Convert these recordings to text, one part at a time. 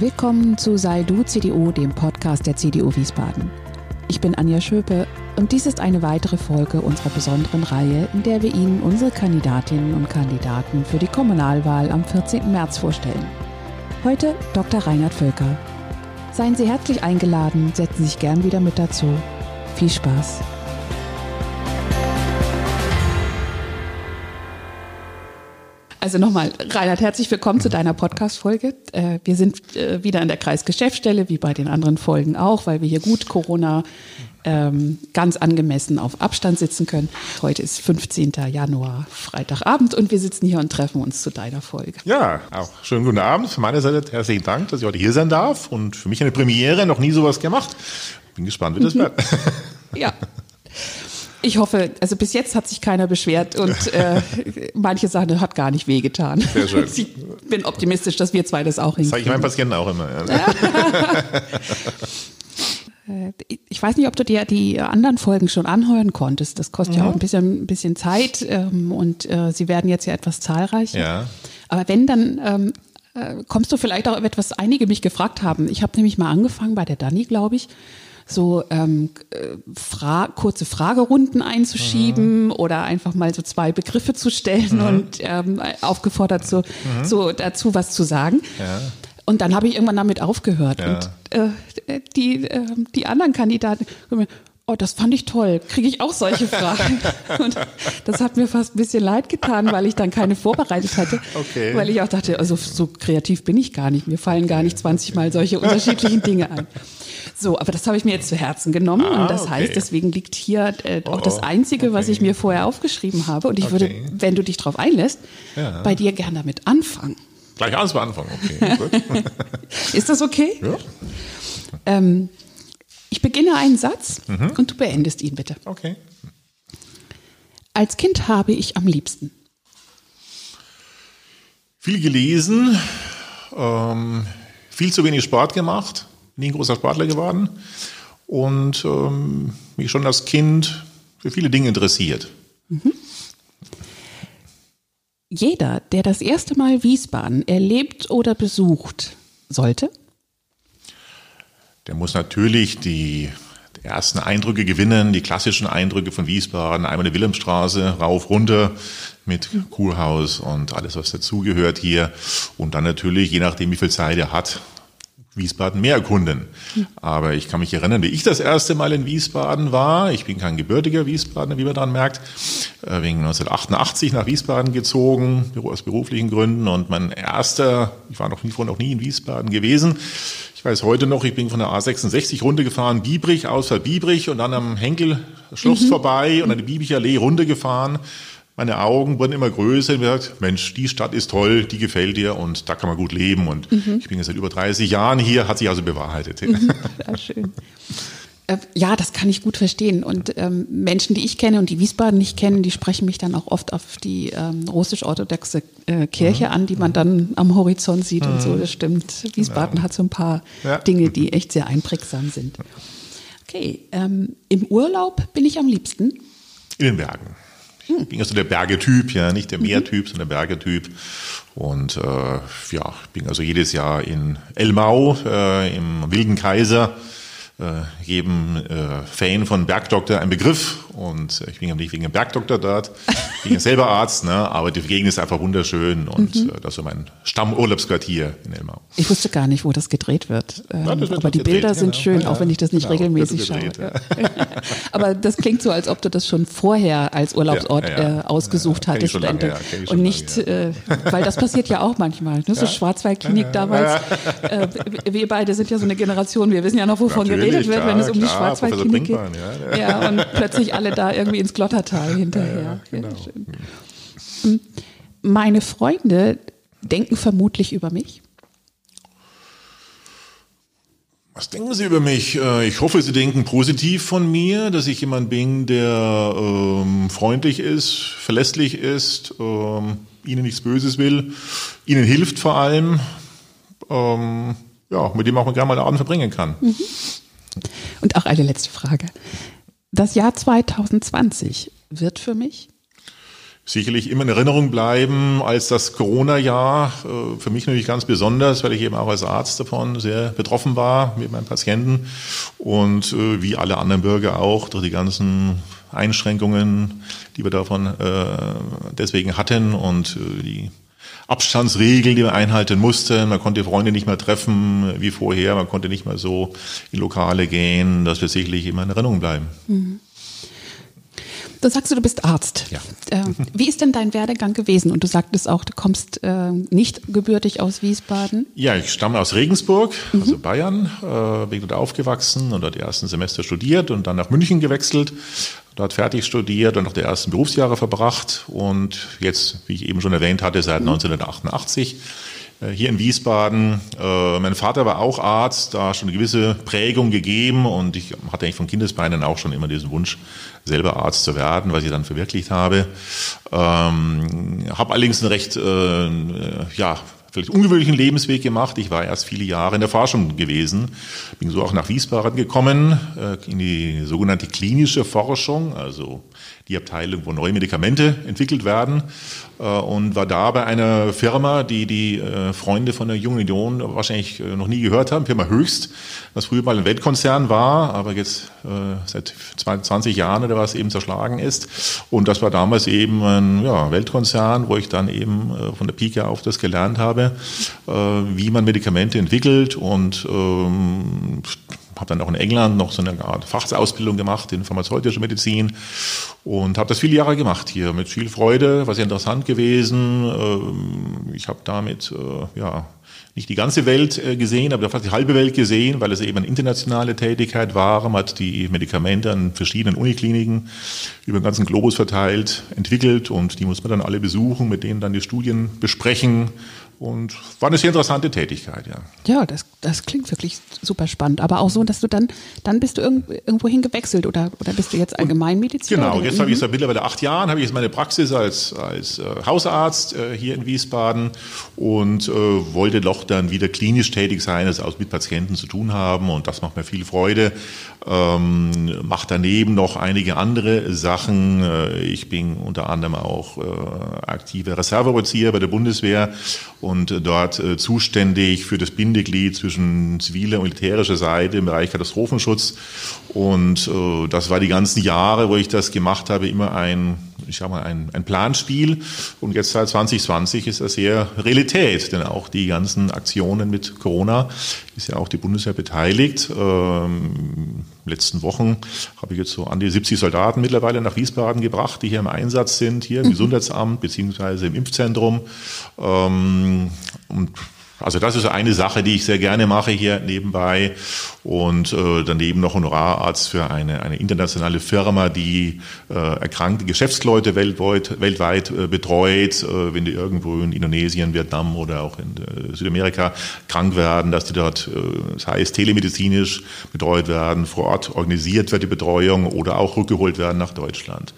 Willkommen zu Sei du CDU, dem Podcast der CDU Wiesbaden. Ich bin Anja Schöpe und dies ist eine weitere Folge unserer besonderen Reihe, in der wir Ihnen unsere Kandidatinnen und Kandidaten für die Kommunalwahl am 14. März vorstellen. Heute Dr. Reinhard Völker. Seien Sie herzlich eingeladen, setzen Sie sich gern wieder mit dazu. Viel Spaß! Also nochmal, Reinhard, herzlich willkommen zu deiner Podcast-Folge. Äh, wir sind äh, wieder in der Kreisgeschäftsstelle, wie bei den anderen Folgen auch, weil wir hier gut Corona ähm, ganz angemessen auf Abstand sitzen können. Heute ist 15. Januar, Freitagabend und wir sitzen hier und treffen uns zu deiner Folge. Ja, auch schönen guten Abend. Von meiner Seite herzlichen Dank, dass ich heute hier sein darf und für mich eine Premiere, noch nie sowas gemacht. Bin gespannt, wie das mhm. wird. Ja, ich hoffe, also bis jetzt hat sich keiner beschwert und äh, manche sagen, hat gar nicht wehgetan. Sehr schön. Ich bin optimistisch, dass wir zwei das auch hinkriegen. Das sage ich meinen Patienten auch immer. Äh, ich weiß nicht, ob du dir die anderen Folgen schon anhören konntest. Das kostet mhm. ja auch ein bisschen, ein bisschen Zeit ähm, und äh, sie werden jetzt ja etwas zahlreicher. Ja. Aber wenn, dann ähm, äh, kommst du vielleicht auch etwas, einige mich gefragt haben. Ich habe nämlich mal angefangen bei der Dani, glaube ich so ähm, äh, fra kurze Fragerunden einzuschieben mhm. oder einfach mal so zwei Begriffe zu stellen mhm. und ähm, aufgefordert, so, mhm. so dazu was zu sagen. Ja. Und dann habe ich irgendwann damit aufgehört. Ja. Und äh, die, äh, die anderen Kandidaten, oh, das fand ich toll, kriege ich auch solche Fragen. und das hat mir fast ein bisschen leid getan, weil ich dann keine vorbereitet hatte. Okay. Weil ich auch dachte, also so kreativ bin ich gar nicht. Mir fallen gar nicht 20 Mal solche unterschiedlichen Dinge ein. So, aber das habe ich mir jetzt zu Herzen genommen ah, und das okay. heißt, deswegen liegt hier äh, auch oh, das Einzige, okay. was ich mir vorher aufgeschrieben habe und ich okay. würde, wenn du dich darauf einlässt, ja. bei dir gern damit anfangen. Gleich alles Anfang, okay. Ist das okay? Ja. Ähm, ich beginne einen Satz mhm. und du beendest ihn bitte. Okay. Als Kind habe ich am liebsten viel gelesen, ähm, viel zu wenig Sport gemacht, nie ein großer Sportler geworden und ähm, mich schon als Kind für viele Dinge interessiert. Mhm. Jeder, der das erste Mal Wiesbaden erlebt oder besucht, sollte? Der muss natürlich die ersten Eindrücke gewinnen, die klassischen Eindrücke von Wiesbaden, einmal die Wilhelmstraße, rauf, runter mit Kurhaus und alles, was dazugehört hier. Und dann natürlich, je nachdem, wie viel Zeit er hat, Wiesbaden mehr erkunden. Aber ich kann mich erinnern, wie ich das erste Mal in Wiesbaden war. Ich bin kein gebürtiger Wiesbadener, wie man daran merkt. Äh, wegen 1988 nach Wiesbaden gezogen, aus beruflichen Gründen. Und mein erster, ich war noch nie, vorher noch nie in Wiesbaden gewesen. Ich weiß heute noch, ich bin von der A66 runtergefahren, Biebrich, Ausfall Biebrich und dann am Henkel-Schloss mhm. vorbei und an die Biebricher Allee runtergefahren meine Augen wurden immer größer und gesagt, Mensch, die Stadt ist toll, die gefällt dir und da kann man gut leben. Und mhm. ich bin jetzt seit über 30 Jahren hier, hat sich also bewahrheitet. Mhm. Ja, schön. Äh, ja, das kann ich gut verstehen. Und ähm, Menschen, die ich kenne und die Wiesbaden nicht kennen, die sprechen mich dann auch oft auf die ähm, russisch-orthodoxe äh, Kirche mhm. an, die man dann am Horizont sieht mhm. und so. Mhm. Das stimmt. Wiesbaden genau. hat so ein paar ja. Dinge, die echt sehr einprägsam sind. Okay, ähm, im Urlaub bin ich am liebsten? In den Bergen. Hm. Ich bin also der Bergetyp, ja, nicht der Meertyp, mhm. sondern der Bergetyp. Und äh, ja, ich bin also jedes Jahr in Elmau äh, im Wilden Kaiser äh, jedem äh, Fan von Bergdoktor ein Begriff und ich bin ja nicht wegen dem Bergdoktor dort, ich bin ja selber Arzt, ne, aber die Gegend ist einfach wunderschön und mhm. äh, das ist mein Stammurlaubsquartier in Elmau. Ich wusste gar nicht, wo das gedreht wird, ähm, ja, wird aber die gedreht, Bilder sind genau. schön, ja, auch wenn ich das nicht genau, regelmäßig gedreht, schaue. Ja. aber das klingt so, als ob du das schon vorher als Urlaubsort äh, ausgesucht hattest lange, und nicht, äh, weil das passiert ja auch manchmal, ne? so Schwarzwaldklinik damals, äh, wir beide sind ja so eine Generation, wir wissen ja noch, wovon geredet geredet wird, wenn es um klar, die Schwarzwaldklinik geht. Ja, ja. und plötzlich alle da irgendwie ins Glottertal hinterher. Ja, genau. Hm. Meine Freunde denken vermutlich über mich. Was denken Sie über mich? Äh, ich hoffe, Sie denken positiv von mir, dass ich jemand bin, der ähm, freundlich ist, verlässlich ist, ähm, Ihnen nichts Böses will, Ihnen hilft vor allem, ähm, ja, mit dem auch man gerne mal einen Abend verbringen kann. Mhm. Und auch eine letzte Frage. Das Jahr 2020 wird für mich? sicherlich immer in Erinnerung bleiben als das Corona-Jahr. Äh, für mich natürlich ganz besonders, weil ich eben auch als Arzt davon sehr betroffen war mit meinen Patienten und äh, wie alle anderen Bürger auch durch die ganzen Einschränkungen, die wir davon äh, deswegen hatten und die Abstandsregeln, die man einhalten musste. Man konnte Freunde nicht mehr treffen wie vorher, man konnte nicht mehr so in Lokale gehen. Das wird sicherlich immer in Erinnerung bleiben. Mhm. Du sagst, du bist Arzt. Ja. Äh, wie ist denn dein Werdegang gewesen? Und du sagtest auch, du kommst äh, nicht gebürtig aus Wiesbaden. Ja, ich stamme aus Regensburg, mhm. also Bayern, äh, bin dort aufgewachsen und dort die ersten Semester studiert und dann nach München gewechselt, dort fertig studiert und noch die ersten Berufsjahre verbracht und jetzt, wie ich eben schon erwähnt hatte, seit mhm. 1988 äh, hier in Wiesbaden. Äh, mein Vater war auch Arzt, da schon eine gewisse Prägung gegeben und ich hatte eigentlich von Kindesbeinen auch schon immer diesen Wunsch, selber Arzt zu werden, was ich dann verwirklicht habe. Ähm, habe allerdings einen recht, äh, ja, vielleicht ungewöhnlichen Lebensweg gemacht. Ich war erst viele Jahre in der Forschung gewesen, bin so auch nach Wiesbaden gekommen, äh, in die sogenannte klinische Forschung, also die Abteilung, wo neue Medikamente entwickelt werden äh, und war da bei einer Firma, die die äh, Freunde von der Jungen Union wahrscheinlich äh, noch nie gehört haben, Firma Höchst, was früher mal ein Weltkonzern war, aber jetzt seit 20 Jahren oder was eben zerschlagen ist. Und das war damals eben ein ja, Weltkonzern, wo ich dann eben von der Pike auf das gelernt habe, wie man Medikamente entwickelt und ähm, habe dann auch in England noch so eine Art Fachausbildung gemacht in pharmazeutischer Medizin und habe das viele Jahre gemacht hier mit viel Freude, war sehr interessant gewesen. Ähm, ich habe damit äh, ja nicht die ganze Welt äh, gesehen, aber fast die halbe Welt gesehen, weil es eben eine internationale Tätigkeit war. Man hat die Medikamente an verschiedenen Unikliniken über den ganzen Globus verteilt, entwickelt und die muss man dann alle besuchen, mit denen dann die Studien besprechen und war eine sehr interessante Tätigkeit, ja. Ja, das, das klingt wirklich super spannend. Aber auch so, dass du dann, dann bist du irgendwo hin gewechselt oder, oder bist du jetzt Allgemeinmediziner? Genau, jetzt habe ich seit mittlerweile acht Jahren, habe ich jetzt meine Praxis als, als äh, Hausarzt äh, hier in Wiesbaden und äh, wollte doch dann wieder klinisch tätig sein, das auch mit Patienten zu tun haben und das macht mir viel Freude. Ähm, mache daneben noch einige andere Sachen. Äh, ich bin unter anderem auch äh, aktiver Reserveoffizier bei der Bundeswehr und dort äh, zuständig für das Bindeglied zwischen ziviler und militärischer Seite im Bereich Katastrophenschutz. Und äh, das war die ganzen Jahre, wo ich das gemacht habe, immer ein ich sag mal, ein, ein Planspiel. Und jetzt seit 2020 ist das eher Realität, denn auch die ganzen Aktionen mit Corona ist ja auch die Bundeswehr beteiligt. Ähm, letzten Wochen habe ich jetzt so an die 70 Soldaten mittlerweile nach Wiesbaden gebracht, die hier im Einsatz sind, hier im. Gesundheitsamt beziehungsweise im Impfzentrum. Ähm, und also das ist eine Sache, die ich sehr gerne mache hier nebenbei und äh, daneben noch Honorararzt für eine, eine internationale Firma, die äh, erkrankte Geschäftsleute weltweit, weltweit äh, betreut, äh, wenn die irgendwo in Indonesien, Vietnam oder auch in äh, Südamerika krank werden, dass die dort, äh, das heißt telemedizinisch betreut werden, vor Ort organisiert wird die Betreuung oder auch rückgeholt werden nach Deutschland.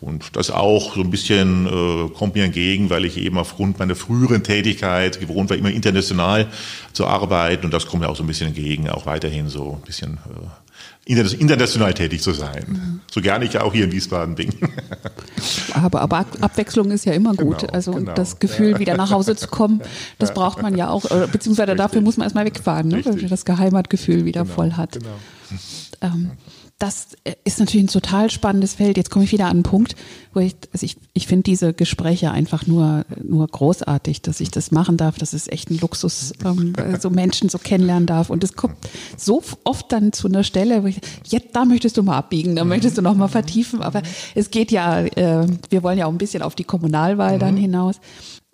Und das auch so ein bisschen äh, kommt mir entgegen, weil ich eben aufgrund meiner früheren Tätigkeit gewohnt war, immer international zu arbeiten. Und das kommt mir auch so ein bisschen entgegen, auch weiterhin so ein bisschen äh, international tätig zu sein. Mhm. So gerne ich ja auch hier in Wiesbaden bin. aber, aber Abwechslung ist ja immer gut. Genau, also genau. das Gefühl, ja. wieder nach Hause zu kommen, das braucht man ja auch. Beziehungsweise Richtig. dafür muss man erstmal wegfahren, ne? weil man das Geheimatgefühl wieder genau, voll hat. Genau. Ähm, das ist natürlich ein total spannendes Feld. Jetzt komme ich wieder an einen Punkt, wo ich, also ich, ich finde diese Gespräche einfach nur, nur großartig, dass ich das machen darf. Das ist echt ein Luxus, ähm, so Menschen so kennenlernen darf. Und es kommt so oft dann zu einer Stelle, wo ich, jetzt, da möchtest du mal abbiegen, da möchtest du noch mal vertiefen. Aber es geht ja, äh, wir wollen ja auch ein bisschen auf die Kommunalwahl dann mhm. hinaus.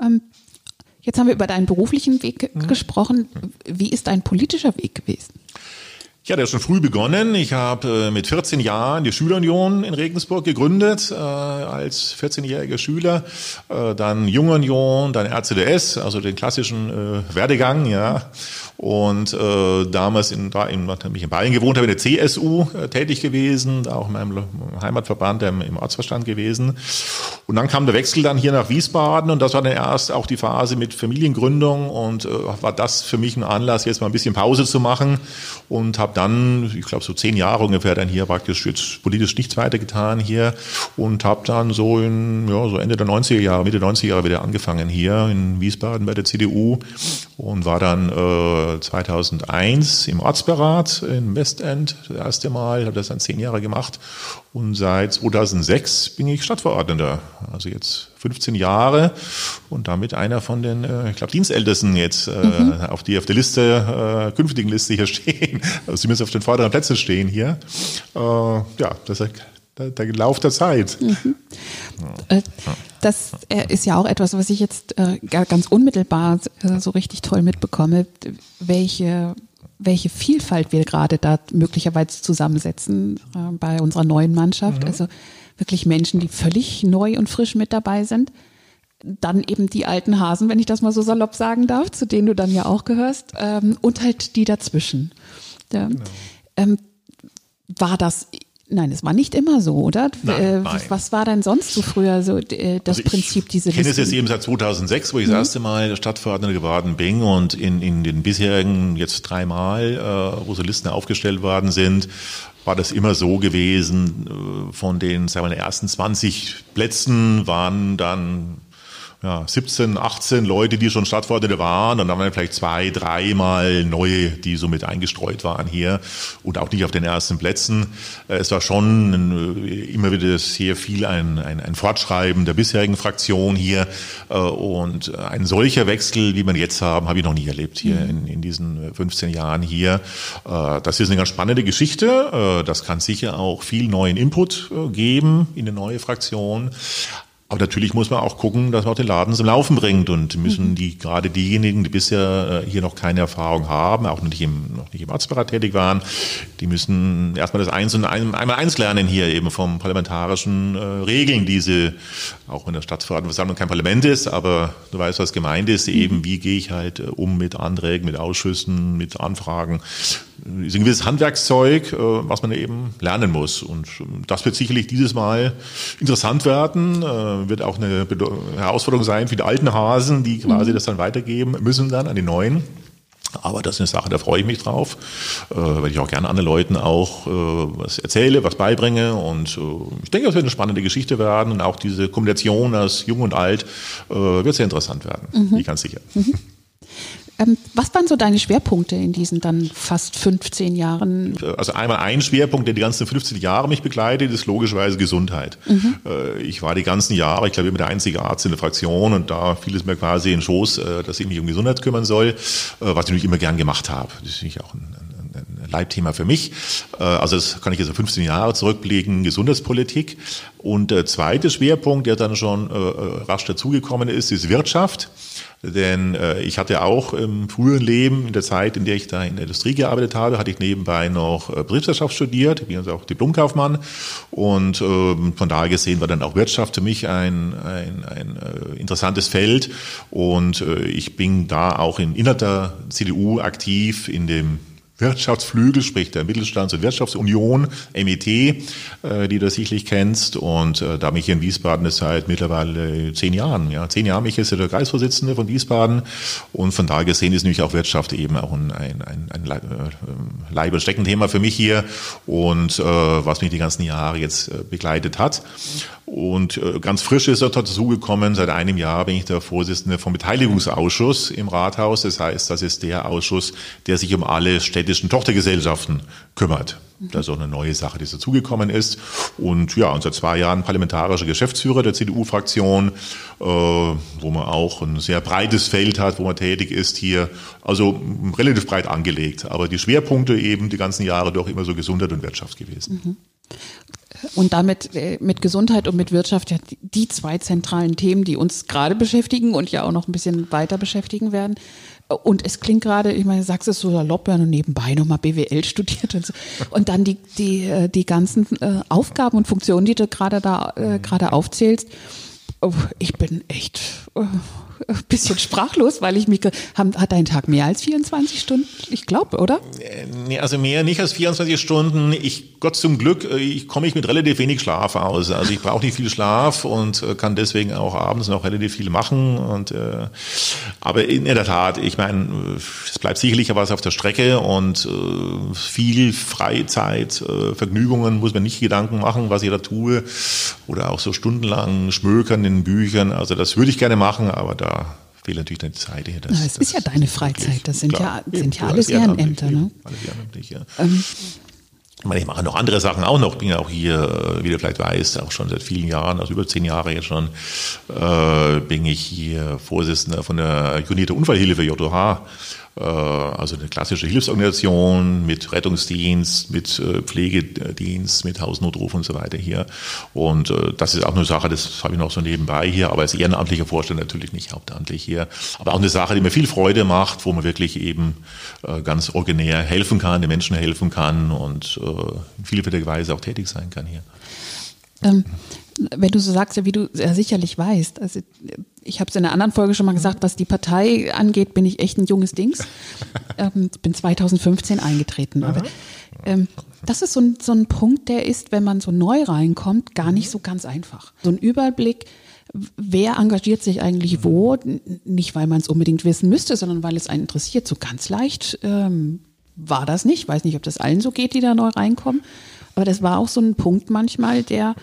Ähm, jetzt haben wir über deinen beruflichen Weg mhm. gesprochen. Wie ist dein politischer Weg gewesen? Ja, der hat schon früh begonnen. Ich habe äh, mit 14 Jahren die Schülerunion in Regensburg gegründet, äh, als 14-jähriger Schüler. Äh, dann Jungunion, dann RCDS, also den klassischen äh, Werdegang, ja. Und äh, damals, in, da in, in Bayern gewohnt habe, in der CSU äh, tätig gewesen, auch in meinem Heimatverband im, im Ortsverstand gewesen. Und dann kam der Wechsel dann hier nach Wiesbaden und das war dann erst auch die Phase mit Familiengründung und äh, war das für mich ein Anlass, jetzt mal ein bisschen Pause zu machen und habe dann, ich glaube so zehn Jahre ungefähr, dann hier praktisch jetzt politisch nichts weiter getan hier und habe dann so in ja, so Ende der 90er Jahre, Mitte 90er Jahre wieder angefangen hier in Wiesbaden bei der CDU und war dann äh, 2001 im Ortsberat in Westend das erste Mal, habe das dann zehn Jahre gemacht und seit 2006 bin ich Stadtverordneter, also jetzt 15 Jahre und damit einer von den, äh, ich glaube, Dienstältesten jetzt, äh, mhm. auf die auf der Liste, äh, künftigen Liste hier stehen, also zumindest auf den vorderen Plätzen stehen hier. Ja, das ist der, Lauf der Zeit. Mhm. Äh, das ist ja auch etwas, was ich jetzt äh, ganz unmittelbar so richtig toll mitbekomme, welche welche Vielfalt wir gerade da möglicherweise zusammensetzen bei unserer neuen Mannschaft. Mhm. Also wirklich Menschen, die völlig neu und frisch mit dabei sind. Dann eben die alten Hasen, wenn ich das mal so salopp sagen darf, zu denen du dann ja auch gehörst, ähm, und halt die dazwischen. Genau. Ähm, war das Nein, es war nicht immer so, oder? Nein, äh, nein. Was war denn sonst so früher so äh, das also Prinzip diese Ich kenne es jetzt eben seit 2006, wo ich mhm. das erste Mal Stadtverordneter geworden bin und in, in den bisherigen jetzt dreimal, äh, wo so Listen aufgestellt worden sind, war das immer so gewesen, äh, von den sagen wir, ersten 20 Plätzen waren dann ja, 17, 18 Leute, die schon Stadtverordnete waren und dann waren vielleicht zwei, dreimal neue, die so mit eingestreut waren hier und auch nicht auf den ersten Plätzen. Äh, es war schon äh, immer wieder sehr viel ein, ein, ein Fortschreiben der bisherigen Fraktion hier äh, und ein solcher Wechsel, wie wir jetzt haben, habe ich noch nie erlebt hier mhm. in, in diesen 15 Jahren hier. Das ist eine ganz spannende Geschichte. Das kann sicher auch viel neuen Input geben in eine neue Fraktion. Aber natürlich muss man auch gucken, dass man auch den Laden zum Laufen bringt und müssen mhm. die, gerade diejenigen, die bisher äh, hier noch keine Erfahrung haben, auch noch nicht im, noch nicht im Arztberat tätig waren, die müssen erstmal das Eins und ein, einmal eins lernen hier eben vom parlamentarischen äh, Regeln, diese, auch wenn der Stadtverordnetenversammlung kein Parlament ist, aber du weißt, was gemeint ist, eben mhm. wie gehe ich halt äh, um mit Anträgen, mit Ausschüssen, mit Anfragen, ist ein gewisses Handwerkszeug, äh, was man eben lernen muss. Und ähm, das wird sicherlich dieses Mal interessant werden, äh, wird auch eine Herausforderung sein für die alten Hasen, die quasi mhm. das dann weitergeben müssen dann an die neuen. Aber das ist eine Sache, da freue ich mich drauf, äh, weil ich auch gerne anderen Leuten auch was erzähle, was beibringe. Und ich denke, das wird eine spannende Geschichte werden. Und auch diese Kombination aus Jung und Alt wird sehr interessant werden, mhm. bin ich ganz sicher. Mhm. Ähm, was waren so deine Schwerpunkte in diesen dann fast 15 Jahren? Also einmal ein Schwerpunkt, der die ganzen 15 Jahre mich begleitet, ist logischerweise Gesundheit. Mhm. Äh, ich war die ganzen Jahre, ich glaube, immer der einzige Arzt in der Fraktion und da fiel es mir quasi in den Schoß, äh, dass ich mich um Gesundheit kümmern soll, äh, was ich natürlich immer gern gemacht habe. Das ist natürlich auch ein Leitthema für mich. Also das kann ich jetzt auf 15 Jahre zurückblicken, Gesundheitspolitik. Und der zweite Schwerpunkt, der dann schon rasch dazugekommen ist, ist Wirtschaft. Denn äh, ich hatte auch im früheren Leben, in der Zeit, in der ich da in der Industrie gearbeitet habe, hatte ich nebenbei noch äh, Betriebswirtschaft studiert, bin also auch Diplomkaufmann. Und äh, von daher gesehen war dann auch Wirtschaft für mich ein, ein, ein äh, interessantes Feld. Und äh, ich bin da auch in, innerhalb der CDU aktiv in dem Wirtschaftsflügel, sprich der Mittelstands- und Wirtschaftsunion, MET, äh, die du sicherlich kennst. Und äh, da bin ich hier in Wiesbaden ist seit mittlerweile zehn Jahren. Ja, zehn Jahre ich jetzt der Kreisvorsitzende von Wiesbaden. Und von daher gesehen ist nämlich auch Wirtschaft eben auch ein, ein, ein, ein äh, Leib- und Steckenthema für mich hier und äh, was mich die ganzen Jahre jetzt äh, begleitet hat. Und äh, ganz frisch ist er dazugekommen, seit einem Jahr bin ich der Vorsitzende vom Beteiligungsausschuss im Rathaus. Das heißt, das ist der Ausschuss, der sich um alle städtischen Tochtergesellschaften kümmert. Das ist auch eine neue Sache, die dazugekommen ist. Und ja, und seit zwei Jahren parlamentarischer Geschäftsführer der CDU-Fraktion, äh, wo man auch ein sehr breites Feld hat, wo man tätig ist hier. Also relativ breit angelegt. Aber die Schwerpunkte eben die ganzen Jahre doch immer so Gesundheit und Wirtschaft gewesen. Mhm und damit äh, mit Gesundheit und mit Wirtschaft ja die zwei zentralen Themen, die uns gerade beschäftigen und ja auch noch ein bisschen weiter beschäftigen werden. Und es klingt gerade, ich meine, sagst es so salopp, ja, und nebenbei nochmal BWL studiert und so. Und dann die, die, äh, die ganzen äh, Aufgaben und Funktionen, die du gerade da gerade aufzählst. Oh, ich bin echt ein bisschen sprachlos, weil ich mich, hat dein Tag mehr als 24 Stunden? Ich glaube, oder? Äh, nee, also mehr nicht als 24 Stunden. Ich, Gott zum Glück, äh, ich komme ich mit relativ wenig Schlaf aus. Also ich brauche nicht viel Schlaf und äh, kann deswegen auch abends noch relativ viel machen. Und, äh, aber in der Tat, ich meine, es bleibt sicherlich was auf der Strecke und äh, viel Freizeit, äh, Vergnügungen muss man nicht Gedanken machen, was ich da tue. Oder auch so stundenlang schmökern in Büchern. Also das würde ich gerne machen, aber da fehlt natürlich die Zeit hier. Das, Na, das ist ja deine Freizeit, das sind klar, ja, sind ja alles Ehrenämter. Ne? Alles ehrenamtlich, ja. Ähm, ich meine, ich mache noch andere Sachen auch noch. Bin ja auch hier, wie du vielleicht weißt, auch schon seit vielen Jahren, also über zehn Jahre jetzt schon, äh, bin ich hier Vorsitzender von der Unite Unfallhilfe JOH. Äh, also eine klassische Hilfsorganisation mit Rettungsdienst, mit äh, Pflegedienst, mit Hausnotruf und so weiter hier. Und äh, das ist auch eine Sache, das habe ich noch so nebenbei hier, aber als ehrenamtlicher Vorstand natürlich nicht hauptamtlich hier. Aber auch eine Sache, die mir viel Freude macht, wo man wirklich eben ganz originär helfen kann, den Menschen helfen kann und in vielfältiger Weise auch tätig sein kann hier. Ähm, wenn du so sagst, wie du ja sicherlich weißt, also ich habe es in einer anderen Folge schon mal gesagt, was die Partei angeht, bin ich echt ein junges Dings. ähm, bin 2015 eingetreten. Aber ähm, das ist so ein, so ein Punkt, der ist, wenn man so neu reinkommt, gar nicht so ganz einfach. So ein Überblick, wer engagiert sich eigentlich wo, nicht weil man es unbedingt wissen müsste, sondern weil es einen interessiert. So ganz leicht ähm, war das nicht. Ich weiß nicht, ob das allen so geht, die da neu reinkommen. Aber das war auch so ein Punkt manchmal, der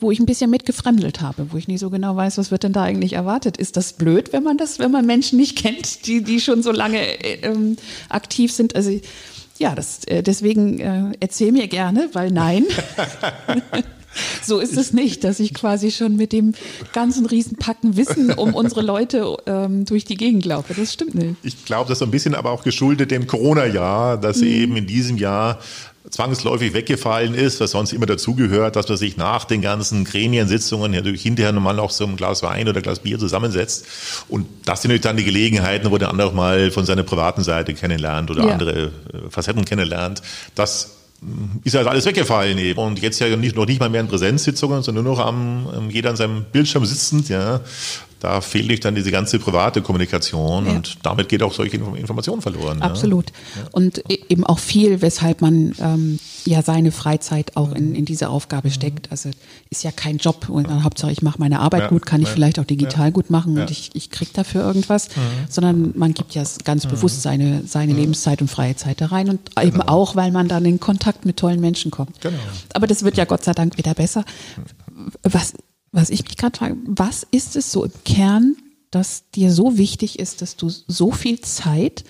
wo ich ein bisschen mitgefremdelt habe, wo ich nicht so genau weiß, was wird denn da eigentlich erwartet. Ist das blöd, wenn man das, wenn man Menschen nicht kennt, die, die schon so lange äh, ähm, aktiv sind? Also ja, das, äh, deswegen äh, erzähl mir gerne, weil nein. so ist es nicht, dass ich quasi schon mit dem ganzen Riesenpacken Wissen um unsere Leute ähm, durch die Gegend laufe. Das stimmt nicht. Ich glaube, das ist so ein bisschen aber auch geschuldet dem Corona-Jahr, dass mhm. eben in diesem Jahr zwangsläufig weggefallen ist, was sonst immer dazugehört, dass man sich nach den ganzen Gremiensitzungen ja hinterher nochmal noch so ein Glas Wein oder Glas Bier zusammensetzt. Und das sind natürlich dann die Gelegenheiten, wo der andere auch mal von seiner privaten Seite kennenlernt oder ja. andere äh, Facetten kennenlernt. Das mm, ist halt alles weggefallen eben. Und jetzt ja nicht, noch nicht mal mehr in Präsenzsitzungen, sondern nur noch am, jeder an seinem Bildschirm sitzend, ja da fehlt euch dann diese ganze private Kommunikation ja. und damit geht auch solche Informationen verloren. Absolut. Ja. Und e-, eben auch viel, weshalb man ähm, ja seine Freizeit auch in, in diese Aufgabe mhm. steckt. Also ist ja kein Job und dann Hauptsache ich mache meine Arbeit ja. gut, kann ich vielleicht auch digital gut machen und ich, ich kriege dafür irgendwas, mhm. sondern man gibt ja ganz mhm. bewusst seine, seine. Lebenszeit und freie Zeit da rein und genau. eben auch, weil man dann in Kontakt mit tollen Menschen kommt. Genau. Aber das wird ja Gott sei Dank wieder besser. Was was ich mich gerade frage, was ist es so im Kern, dass dir so wichtig ist, dass du so viel Zeit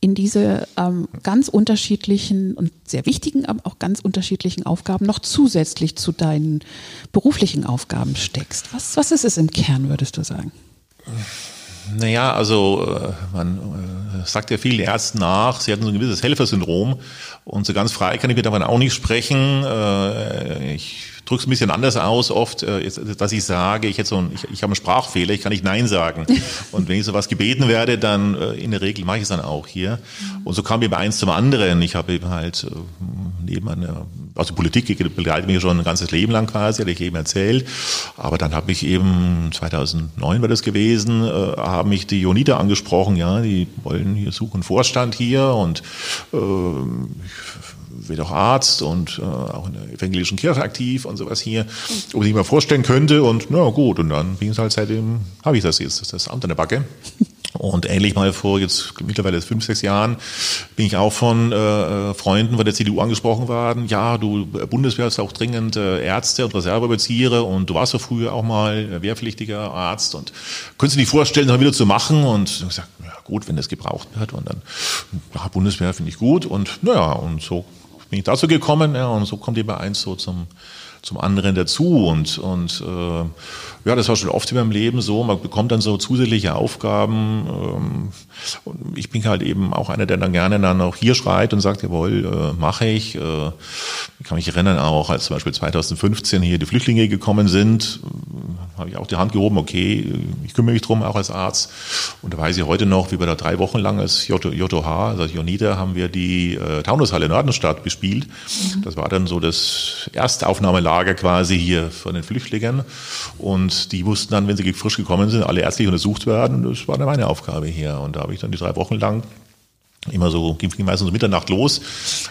in diese ähm, ganz unterschiedlichen und sehr wichtigen, aber auch ganz unterschiedlichen Aufgaben noch zusätzlich zu deinen beruflichen Aufgaben steckst? Was, was ist es im Kern, würdest du sagen? Naja, also äh, man äh, sagt ja vielen Ärzten nach, sie hatten so ein gewisses Helfersyndrom und so ganz frei kann ich mir davon auch nicht sprechen. Äh, ich drücke es ein bisschen anders aus oft, äh, dass ich sage, ich, hätte so ein, ich, ich habe einen Sprachfehler, ich kann nicht Nein sagen. Und wenn ich sowas gebeten werde, dann äh, in der Regel mache ich es dann auch hier. Und so kam eben eins zum anderen. Ich habe eben halt äh, neben einer, also Politik begleitet mich schon ein ganzes Leben lang quasi, hatte ich eben erzählt. Aber dann habe ich eben, 2009 war das gewesen, haben mich die Jonita angesprochen, ja, die wollen hier suchen Vorstand hier und äh, wird auch Arzt und äh, auch in der evangelischen Kirche aktiv und sowas hier, ob ich mir vorstellen könnte und na gut, und dann bin ich halt seitdem, habe ich das jetzt, das, das Amt an der Backe. Und ähnlich mal vor jetzt mittlerweile fünf, sechs Jahren bin ich auch von äh, Freunden von der CDU angesprochen worden. Ja, du Bundeswehr hast auch dringend äh, Ärzte und Reserveoffiziere und du warst ja früher auch mal wehrpflichtiger Arzt und könntest du dir vorstellen, das wieder zu machen? Und ich gesagt, ja gut, wenn das gebraucht wird und dann, ja, Bundeswehr finde ich gut und naja, und so bin ich dazu gekommen ja, und so kommt eben eins so zum, zum anderen dazu und, und äh, ja, das war schon oft in meinem Leben so, man bekommt dann so zusätzliche Aufgaben ähm, und ich bin halt eben auch einer, der dann gerne dann auch hier schreit und sagt, jawohl, äh, mache ich. Äh, ich kann mich erinnern auch, als zum Beispiel 2015 hier die Flüchtlinge gekommen sind, habe ich auch die Hand gehoben, okay, ich kümmere mich drum, auch als Arzt. Und da weiß ich heute noch, wie wir da drei Wochen lang als JOH, also Jonida, haben wir die äh, Taunushalle Nordenstadt bespielt. Mhm. Das war dann so das erste Aufnahmelager quasi hier von den Flüchtlingen. Und die mussten dann, wenn sie frisch gekommen sind, alle ärztlich untersucht werden. Das war dann meine Aufgabe hier. Und da habe ich dann die drei Wochen lang immer so, ging meistens um Mitternacht los,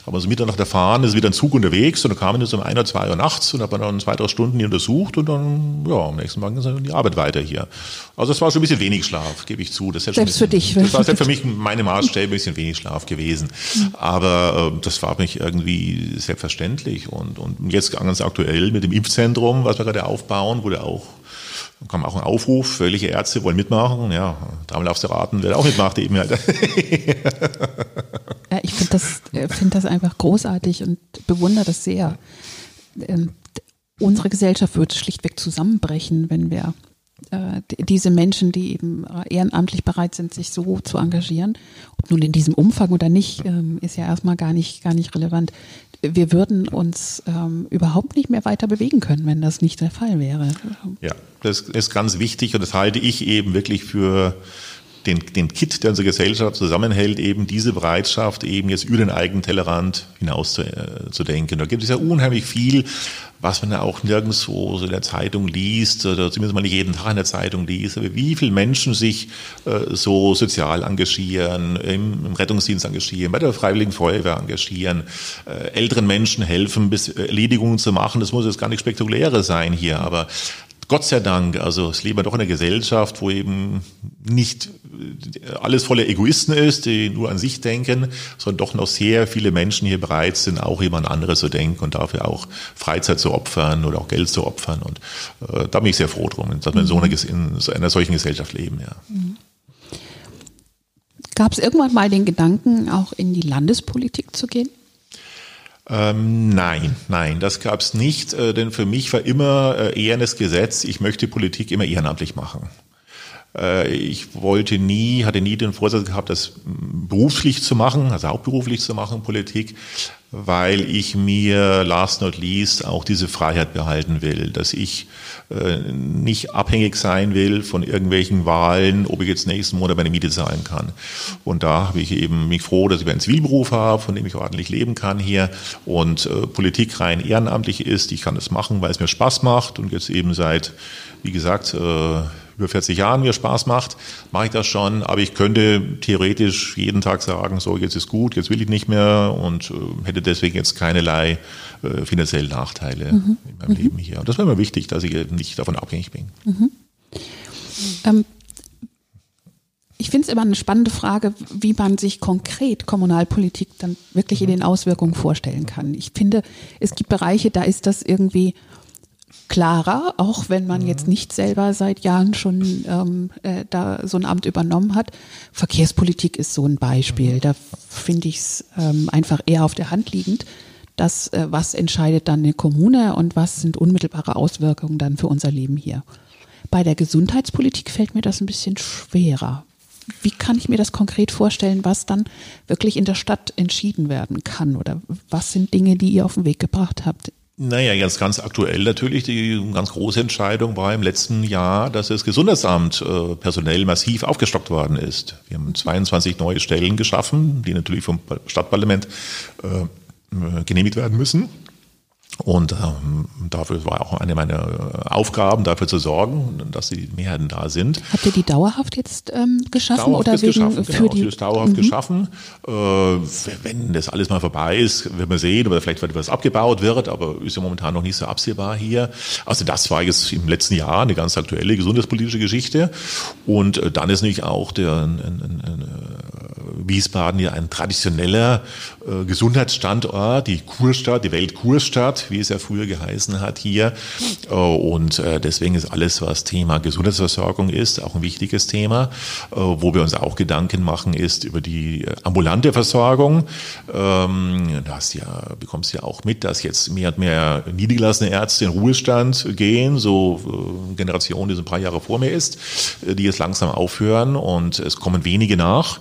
aber so Mitternacht erfahren, ist wieder ein Zug unterwegs und dann kamen jetzt um ein oder zwei Uhr nachts und hat man dann zwei, drei Stunden hier untersucht und dann, ja, am nächsten Morgen ist dann die Arbeit weiter hier. Also es war schon ein bisschen wenig Schlaf, gebe ich zu. Das selbst bisschen, für dich. Das war selbst für mich meine Maßstäbe ein bisschen wenig Schlaf gewesen. Aber äh, das war für mich irgendwie selbstverständlich und, und jetzt ganz aktuell mit dem Impfzentrum, was wir gerade aufbauen, wurde auch dann kam auch ein Aufruf, welche Ärzte wollen mitmachen. Ja, dreimal aufs raten, wer auch mitmacht eben halt. ja, ich finde das, find das einfach großartig und bewundere das sehr. Ähm, unsere Gesellschaft wird schlichtweg zusammenbrechen, wenn wir äh, diese Menschen, die eben äh, ehrenamtlich bereit sind, sich so zu engagieren, ob nun in diesem Umfang oder nicht, ähm, ist ja erstmal gar nicht, gar nicht relevant wir würden uns ähm, überhaupt nicht mehr weiter bewegen können, wenn das nicht der Fall wäre. Ja, das ist ganz wichtig und das halte ich eben wirklich für den, den Kit, der unsere Gesellschaft zusammenhält, eben diese Bereitschaft, eben jetzt über den eigenen Tellerrand hinaus zu, äh, zu denken. Da gibt es ja unheimlich viel, was man ja auch nirgendwo so in der Zeitung liest, oder zumindest mal nicht jeden Tag in der Zeitung liest, aber wie viele Menschen sich äh, so sozial engagieren, im, im, Rettungsdienst engagieren, bei der Freiwilligen Feuerwehr engagieren, äh, älteren Menschen helfen, bis Erledigungen zu machen. Das muss jetzt gar nicht spektakulärer sein hier, aber Gott sei Dank, also es leben wir doch in einer Gesellschaft, wo eben nicht alles voller Egoisten ist, die nur an sich denken, sondern doch noch sehr viele Menschen hier bereit sind, auch jemand anderes zu denken und dafür auch Freizeit zu opfern oder auch Geld zu opfern. Und äh, da bin ich sehr froh drum, dass wir in so einer, in so einer solchen Gesellschaft leben. Ja. Mhm. Gab es irgendwann mal den Gedanken, auch in die Landespolitik zu gehen? Ähm, nein, nein, das gab es nicht, äh, denn für mich war immer äh, eher Gesetz, ich möchte Politik immer ehrenamtlich machen. Äh, ich wollte nie, hatte nie den Vorsatz gehabt, das beruflich zu machen, also hauptberuflich zu machen, Politik, weil ich mir last not least auch diese Freiheit behalten will, dass ich äh, nicht abhängig sein will von irgendwelchen Wahlen, ob ich jetzt nächsten Monat meine Miete zahlen kann. Und da habe ich eben mich froh, dass ich einen Zivilberuf habe, von dem ich ordentlich leben kann hier und äh, Politik rein ehrenamtlich ist. Ich kann das machen, weil es mir Spaß macht und jetzt eben seit, wie gesagt, über 40 Jahren mir Spaß macht, mache ich das schon. Aber ich könnte theoretisch jeden Tag sagen, so jetzt ist gut, jetzt will ich nicht mehr und äh, hätte deswegen jetzt keinerlei äh, finanziellen Nachteile mhm. in meinem mhm. Leben hier. Und das wäre mir wichtig, dass ich nicht davon abhängig bin. Mhm. Ähm, ich finde es immer eine spannende Frage, wie man sich konkret Kommunalpolitik dann wirklich in den Auswirkungen vorstellen kann. Ich finde, es gibt Bereiche, da ist das irgendwie klarer, auch wenn man jetzt nicht selber seit Jahren schon ähm, äh, da so ein Amt übernommen hat. Verkehrspolitik ist so ein Beispiel. Da finde ich es ähm, einfach eher auf der Hand liegend, dass äh, was entscheidet dann eine Kommune und was sind unmittelbare Auswirkungen dann für unser Leben hier. Bei der Gesundheitspolitik fällt mir das ein bisschen schwerer. Wie kann ich mir das konkret vorstellen, was dann wirklich in der Stadt entschieden werden kann? Oder was sind Dinge, die ihr auf den Weg gebracht habt naja, jetzt ganz aktuell natürlich, die ganz große Entscheidung war im letzten Jahr, dass das Gesundheitsamt äh, personell massiv aufgestockt worden ist. Wir haben 22 neue Stellen geschaffen, die natürlich vom Stadtparlament äh, genehmigt werden müssen. Und ähm, dafür war auch eine meiner Aufgaben, dafür zu sorgen, dass die Mehrheiten da sind. Habt ihr die dauerhaft jetzt ähm, geschaffen dauerhaft oder wegen geschaffen, für genau, die? Ist dauerhaft mhm. geschaffen. Äh, wenn das alles mal vorbei ist, wird man sehen, oder vielleicht wird was abgebaut wird, aber ist ja momentan noch nicht so absehbar hier. Also das war jetzt im letzten Jahr eine ganz aktuelle gesundheitspolitische Geschichte. Und äh, dann ist natürlich auch der ein, ein, ein, äh, Wiesbaden ja ein traditioneller äh, Gesundheitsstandort, die Kurstadt, die Weltkurstadt wie es ja früher geheißen hat hier. Äh, und äh, deswegen ist alles, was Thema Gesundheitsversorgung ist, auch ein wichtiges Thema. Äh, wo wir uns auch Gedanken machen, ist über die ambulante Versorgung. Ähm, du ja, bekommst ja auch mit, dass jetzt mehr und mehr niedergelassene Ärzte in Ruhestand gehen, so Generation, die so ein paar Jahre vor mir ist, die jetzt langsam aufhören und es kommen wenige nach.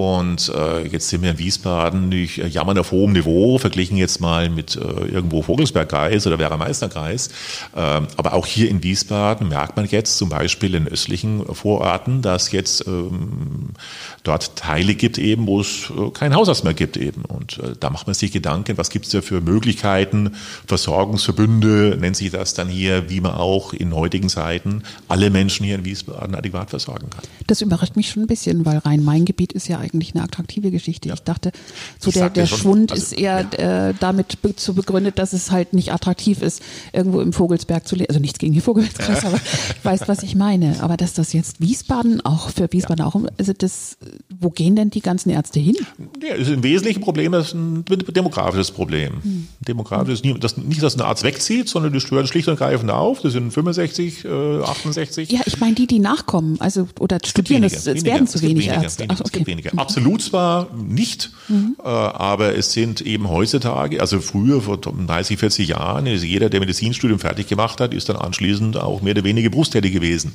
Und äh, jetzt sind wir in Wiesbaden nicht äh, jammern auf hohem Niveau, verglichen jetzt mal mit äh, irgendwo Vogelsbergkreis oder Werra-Meisterkreis. Ähm, aber auch hier in Wiesbaden merkt man jetzt zum Beispiel in östlichen Vororten, dass jetzt ähm, dort Teile gibt eben, wo es äh, kein Hausarzt mehr gibt eben. Und äh, da macht man sich Gedanken, was gibt es da für Möglichkeiten, Versorgungsverbünde nennt sich das dann hier, wie man auch in heutigen Zeiten alle Menschen hier in Wiesbaden adäquat versorgen kann. Das überrascht mich schon ein bisschen, weil Rhein-Main-Gebiet ist ja eigentlich eine attraktive Geschichte. Ja. Ich dachte, so ich der, der Schwund also, ist eher ja. äh, damit be zu begründet, dass es halt nicht attraktiv ist, irgendwo im Vogelsberg zu leben. Also nichts gegen die Vogelsberg, ja. aber ich weiß, was ich meine. Aber dass das jetzt Wiesbaden auch für Wiesbaden auch, also das, wo gehen denn die ganzen Ärzte hin? Ja, ist ein wesentliches Problem, das ist ein demografisches Problem. Hm. Demografisches, das, nicht, dass ein Arzt wegzieht, sondern die stören schlicht und ergreifend auf. Das sind 65, äh, 68. Ja, ich meine die, die nachkommen, also oder studieren, es, es werden zu wenig Ärzte. Weniger, Ach, okay. Es gibt weniger. Absolut zwar nicht, mhm. äh, aber es sind eben heutzutage, also früher vor 30, 40 Jahren, ist jeder, der Medizinstudium fertig gemacht hat, ist dann anschließend auch mehr oder weniger berufstätig gewesen.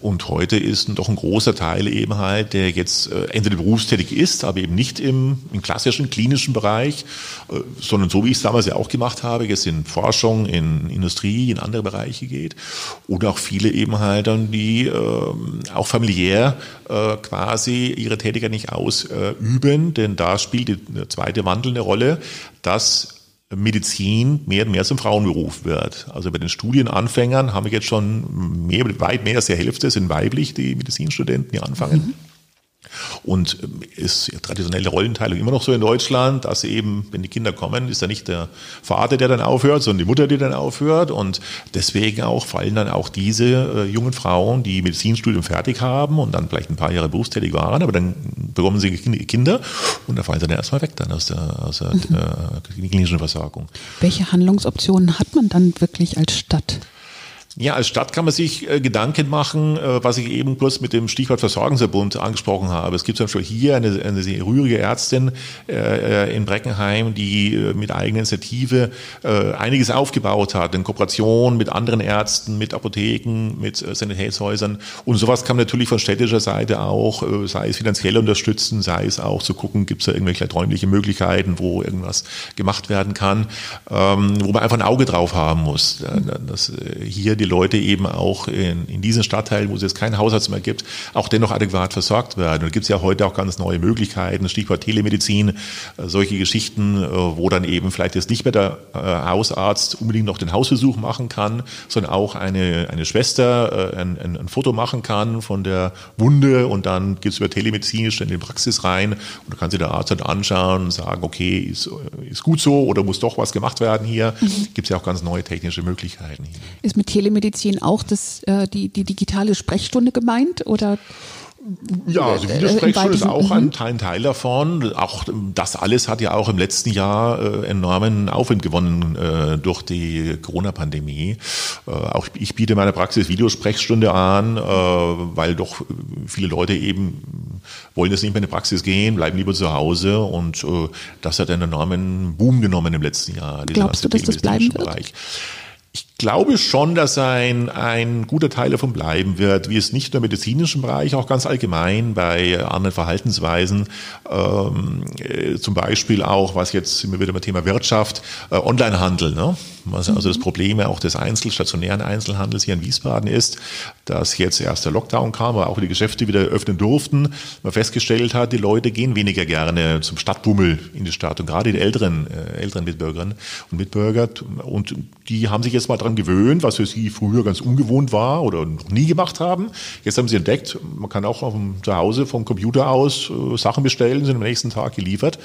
Und heute ist doch ein großer Teil eben halt, der jetzt äh, entweder berufstätig ist, aber eben nicht im, im klassischen klinischen Bereich, äh, sondern so wie ich es damals ja auch gemacht habe, jetzt in Forschung, in Industrie, in andere Bereiche geht. Oder auch viele eben halt dann, die äh, auch familiär äh, quasi ihre Tätigkeit nicht ausüben, denn da spielt die zweite Wandel eine Rolle, dass Medizin mehr und mehr zum Frauenberuf wird. Also bei den Studienanfängern haben wir jetzt schon mehr, weit mehr als die Hälfte sind weiblich, die Medizinstudenten, die anfangen. Mhm. Und ähm, ist traditionelle Rollenteilung immer noch so in Deutschland, dass eben, wenn die Kinder kommen, ist ja nicht der Vater, der dann aufhört, sondern die Mutter, die dann aufhört. Und deswegen auch fallen dann auch diese äh, jungen Frauen, die Medizinstudium fertig haben und dann vielleicht ein paar Jahre berufstätig waren, aber dann bekommen sie Kinder und da fallen sie dann erstmal weg dann aus der, aus der mhm. äh, klinischen Versorgung. Welche Handlungsoptionen hat man dann wirklich als Stadt? Ja, als Stadt kann man sich äh, Gedanken machen, äh, was ich eben kurz mit dem Stichwort Versorgungsverbund angesprochen habe. Es gibt zum Beispiel hier eine, eine sehr rührige Ärztin äh, in Breckenheim, die äh, mit eigener Initiative äh, einiges aufgebaut hat, in Kooperation mit anderen Ärzten, mit Apotheken, mit äh, Sanitätshäusern. Und sowas kann man natürlich von städtischer Seite auch, äh, sei es finanziell unterstützen, sei es auch zu gucken, gibt es da irgendwelche räumliche Möglichkeiten, wo irgendwas gemacht werden kann, ähm, wo man einfach ein Auge drauf haben muss. Dass äh, hier die Leute eben auch in, in diesen Stadtteilen, wo es jetzt keinen Hausarzt mehr gibt, auch dennoch adäquat versorgt werden. Und da gibt es ja heute auch ganz neue Möglichkeiten, Stichwort Telemedizin, äh, solche Geschichten, äh, wo dann eben vielleicht jetzt nicht mehr der äh, Hausarzt unbedingt noch den Hausbesuch machen kann, sondern auch eine, eine Schwester ein, ein, ein Foto machen kann von der Wunde und dann geht es über telemedizinisch in die Praxis rein und da kann sich der Arzt dann anschauen und sagen, okay, ist, ist gut so oder muss doch was gemacht werden hier. Mhm. Gibt es ja auch ganz neue technische Möglichkeiten. Hier. Ist mit Telemedizin Telemedizin auch das, äh, die, die digitale Sprechstunde gemeint oder? Ja, also äh, Videosprechstunde ist auch ein Teil, ein Teil davon. Auch das alles hat ja auch im letzten Jahr äh, enormen Aufwind gewonnen äh, durch die Corona-Pandemie. Äh, auch ich biete meine Praxis Videosprechstunde an, äh, weil doch viele Leute eben wollen jetzt nicht mehr in die Praxis gehen, bleiben lieber zu Hause und äh, das hat einen enormen Boom genommen im letzten Jahr. Glaubst du, dass das bleiben wird? Bereich. Ich glaube schon, dass ein, ein guter Teil davon bleiben wird, wie es nicht nur im medizinischen Bereich, auch ganz allgemein bei anderen Verhaltensweisen, ähm, äh, zum Beispiel auch, was jetzt sind wir wieder beim Thema Wirtschaft, äh, Onlinehandel. Ne? Was also das Problem auch des Einzel, stationären Einzelhandels hier in Wiesbaden ist, dass jetzt erst der Lockdown kam, aber auch die Geschäfte wieder öffnen durften. Man festgestellt hat, die Leute gehen weniger gerne zum Stadtbummel in die Stadt und gerade die älteren, äh, älteren Mitbürgerinnen und Mitbürger und die haben sich jetzt mal daran gewöhnt, was für sie früher ganz ungewohnt war oder noch nie gemacht haben. Jetzt haben sie entdeckt, man kann auch vom, zu Hause vom Computer aus äh, Sachen bestellen, sind am nächsten Tag geliefert.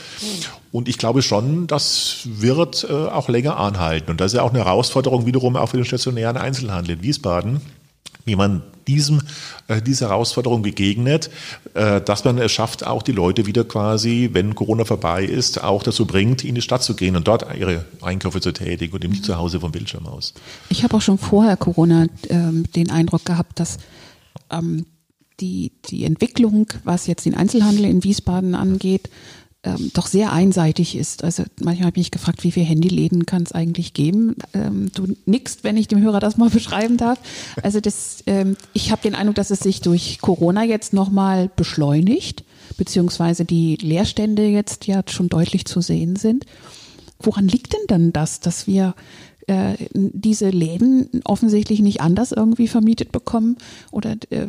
Und ich glaube schon, das wird äh, auch länger anhalten. Und das ist ja auch eine Herausforderung wiederum auch für den stationären Einzelhandel in Wiesbaden, wie man diesem, äh, dieser Herausforderung begegnet, äh, dass man es schafft, auch die Leute wieder quasi, wenn Corona vorbei ist, auch dazu bringt, in die Stadt zu gehen und dort ihre Einkäufe zu tätigen und eben nicht zu Hause vom Bildschirm aus. Ich habe auch schon vorher Corona ähm, den Eindruck gehabt, dass ähm, die, die Entwicklung, was jetzt den Einzelhandel in Wiesbaden angeht, ähm, doch sehr einseitig ist. Also manchmal habe ich mich gefragt, wie viele Handyläden kann es eigentlich geben? Ähm, du nickst, wenn ich dem Hörer das mal beschreiben darf. Also das, ähm, ich habe den Eindruck, dass es sich durch Corona jetzt nochmal beschleunigt beziehungsweise die Leerstände jetzt ja schon deutlich zu sehen sind. Woran liegt denn dann das, dass wir äh, diese Läden offensichtlich nicht anders irgendwie vermietet bekommen oder äh,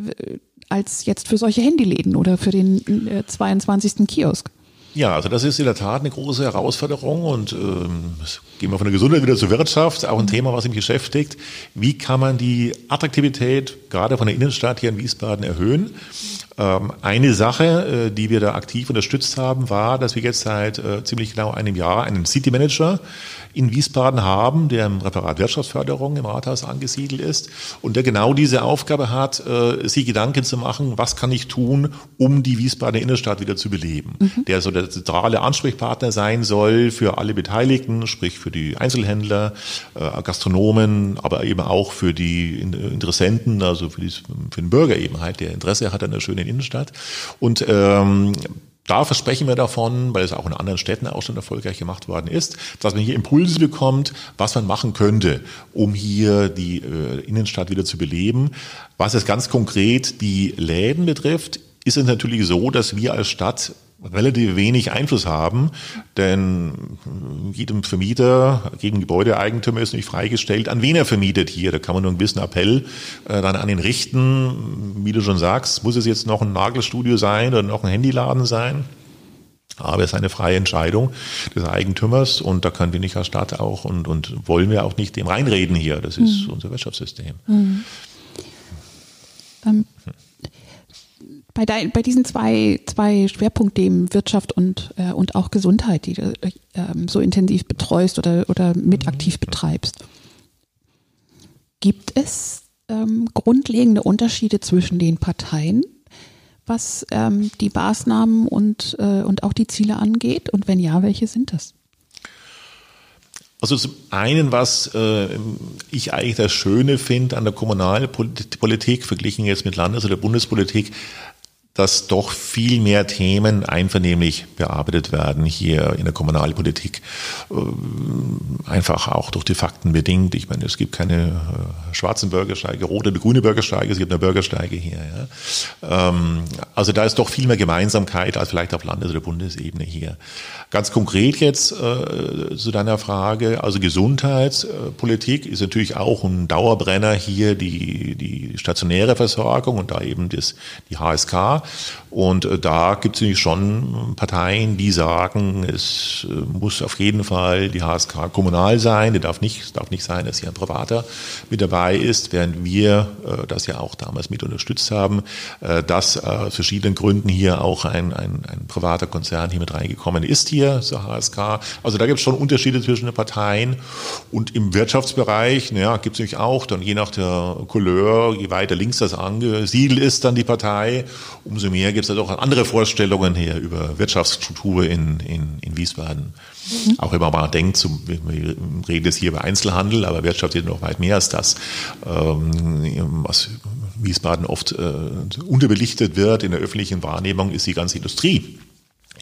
als jetzt für solche Handyläden oder für den äh, 22. Kiosk? Ja, also das ist in der Tat eine große Herausforderung und ähm, gehen wir von der Gesundheit wieder zur Wirtschaft, auch ein Thema, was mich beschäftigt. Wie kann man die Attraktivität gerade von der Innenstadt hier in Wiesbaden erhöhen? Ähm, eine Sache, äh, die wir da aktiv unterstützt haben, war, dass wir jetzt seit äh, ziemlich genau einem Jahr einen City Manager in Wiesbaden haben, der im Referat Wirtschaftsförderung im Rathaus angesiedelt ist und der genau diese Aufgabe hat, äh, sich Gedanken zu machen, was kann ich tun, um die Wiesbadener Innenstadt wieder zu beleben. Mhm. Der so der zentrale Ansprechpartner sein soll für alle Beteiligten, sprich für die Einzelhändler, Gastronomen, aber eben auch für die Interessenten, also für, die, für den Bürger eben halt, der Interesse hat an der schönen in Innenstadt. Und ähm, da versprechen wir davon, weil es auch in anderen Städten auch schon erfolgreich gemacht worden ist, dass man hier Impulse bekommt, was man machen könnte, um hier die äh, Innenstadt wieder zu beleben. Was es ganz konkret die Läden betrifft, ist es natürlich so, dass wir als Stadt relativ wenig Einfluss haben, denn jedem Vermieter, jedem Gebäudeeigentümer ist nicht freigestellt, an wen er vermietet hier. Da kann man nur einen gewissen Appell äh, dann an ihn richten. Wie du schon sagst, muss es jetzt noch ein Nagelstudio sein oder noch ein Handyladen sein? Aber es ist eine freie Entscheidung des Eigentümers und da können wir nicht als Stadt auch und, und wollen wir auch nicht dem reinreden hier. Das ist mhm. unser Wirtschaftssystem. Mhm. Ähm, bei, dein, bei diesen zwei, zwei Schwerpunktthemen Wirtschaft und, äh, und auch Gesundheit, die du äh, so intensiv betreust oder, oder mit aktiv betreibst, gibt es ähm, grundlegende Unterschiede zwischen den Parteien, was ähm, die Maßnahmen und, äh, und auch die Ziele angeht? Und wenn ja, welche sind das? Also zum einen, was äh, ich eigentlich das Schöne finde an der Kommunalpolitik, verglichen jetzt mit Landes- oder Bundespolitik, dass doch viel mehr Themen einvernehmlich bearbeitet werden hier in der Kommunalpolitik. Ähm, einfach auch durch die Fakten bedingt. Ich meine, es gibt keine äh, schwarzen Bürgersteige, rote oder grüne Bürgersteige, es gibt eine Bürgersteige hier. Ja. Ähm, also da ist doch viel mehr Gemeinsamkeit als vielleicht auf Landes- oder Bundesebene hier. Ganz konkret jetzt äh, zu deiner Frage, also Gesundheitspolitik ist natürlich auch ein Dauerbrenner hier, die, die stationäre Versorgung und da eben das, die HSK. Und äh, da gibt es nämlich schon Parteien, die sagen, es äh, muss auf jeden Fall die HSK kommunal sein. Die darf nicht, es darf nicht sein, dass hier ein Privater mit dabei ist, während wir äh, das ja auch damals mit unterstützt haben, dass aus verschiedenen Gründen hier auch ein, ein, ein privater Konzern hier mit reingekommen ist hier zur HSK. Also da gibt es schon Unterschiede zwischen den Parteien. Und im Wirtschaftsbereich naja, gibt es nämlich auch dann je nach der Couleur, je weiter links das angesiedelt ist, dann die Partei, umso mehr gibt es halt auch andere Vorstellungen hier über Wirtschaftsstruktur in, in, in Wiesbaden. Mhm. Auch wenn man mal denkt, zum, wir reden jetzt hier über Einzelhandel, aber Wirtschaft ist noch weit mehr als das. Ähm, was Wiesbaden oft äh, unterbelichtet wird in der öffentlichen Wahrnehmung, ist die ganze Industrie.